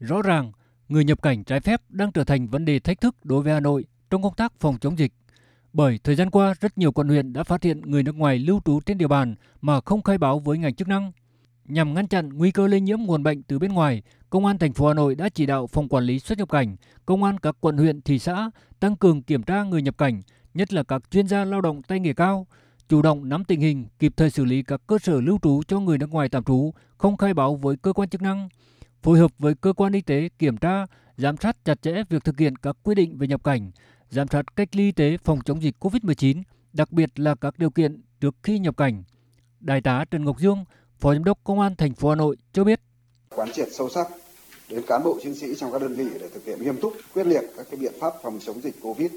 Rõ ràng, người nhập cảnh trái phép đang trở thành vấn đề thách thức đối với Hà Nội trong công tác phòng chống dịch. Bởi thời gian qua, rất nhiều quận huyện đã phát hiện người nước ngoài lưu trú trên địa bàn mà không khai báo với ngành chức năng. Nhằm ngăn chặn nguy cơ lây nhiễm nguồn bệnh từ bên ngoài, Công an thành phố Hà Nội đã chỉ đạo phòng quản lý xuất nhập cảnh, công an các quận huyện thị xã tăng cường kiểm tra người nhập cảnh, nhất là các chuyên gia lao động tay nghề cao, chủ động nắm tình hình, kịp thời xử lý các cơ sở lưu trú cho người nước ngoài tạm trú không khai báo với cơ quan chức năng, phối hợp với cơ quan y tế kiểm tra, giám sát chặt chẽ việc thực hiện các quy định về nhập cảnh, giám sát cách ly y tế phòng chống dịch COVID-19, đặc biệt là các điều kiện trước khi nhập cảnh. Đại tá Trần Ngọc Dương, Phó Giám đốc Công an thành phố Hà Nội cho biết. Quán triệt sâu sắc đến cán bộ chiến sĩ trong các đơn vị để thực hiện nghiêm túc, quyết liệt các cái biện pháp phòng chống dịch Covid.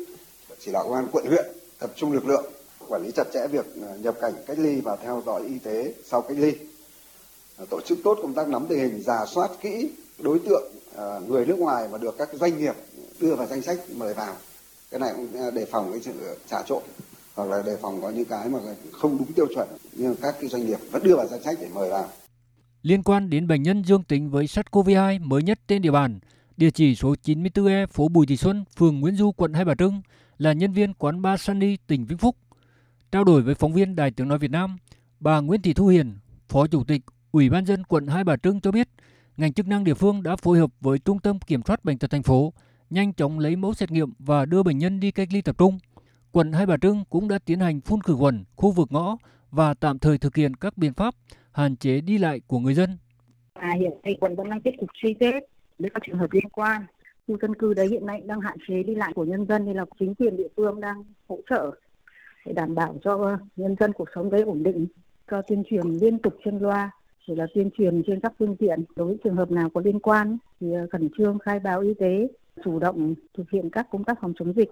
Chỉ đạo công an quận huyện tập trung lực lượng quản lý chặt chẽ việc ờ, nhập cảnh cách ly và theo dõi y tế sau cách ly. Tổ chức tốt công tác nắm tình hình, giả soát kỹ đối tượng à, người nước ngoài mà được các doanh nghiệp đưa vào danh sách mời vào. Cái này cũng à, đề phòng cái sự trà trộn hoặc là đề phòng có những cái mà không đúng tiêu chuẩn nhưng các cái doanh nghiệp vẫn đưa vào danh sách để mời vào. Liên quan đến bệnh nhân dương tính với SARS-CoV-2 mới nhất trên địa bàn, địa chỉ số 94E phố Bùi Thị Xuân, phường Nguyễn Du, quận Hai Bà Trưng là nhân viên quán bar Sunny, tỉnh Vĩnh Phúc. Trao đổi với phóng viên Đài Tiếng Nói Việt Nam, bà Nguyễn Thị Thu Hiền, Phó Chủ tịch Ủy ban dân quận Hai Bà Trưng cho biết, ngành chức năng địa phương đã phối hợp với Trung tâm Kiểm soát Bệnh tật thành phố, nhanh chóng lấy mẫu xét nghiệm và đưa bệnh nhân đi cách ly tập trung. Quận Hai Bà Trưng cũng đã tiến hành phun khử khuẩn khu vực ngõ và tạm thời thực hiện các biện pháp hạn chế đi lại của người dân. À, hiện nay quận vẫn đang tiếp tục truy vết với các trường hợp liên quan. Khu dân cư đấy hiện nay đang hạn chế đi lại của nhân dân nên là chính quyền địa phương đang hỗ trợ để đảm bảo cho nhân dân cuộc sống đấy ổn định. Cho tuyên truyền liên tục trên loa rồi là tuyên truyền trên các phương tiện đối với trường hợp nào có liên quan thì ờ, khẩn trương khai báo y tế, chủ động thực hiện các công tác phòng chống dịch.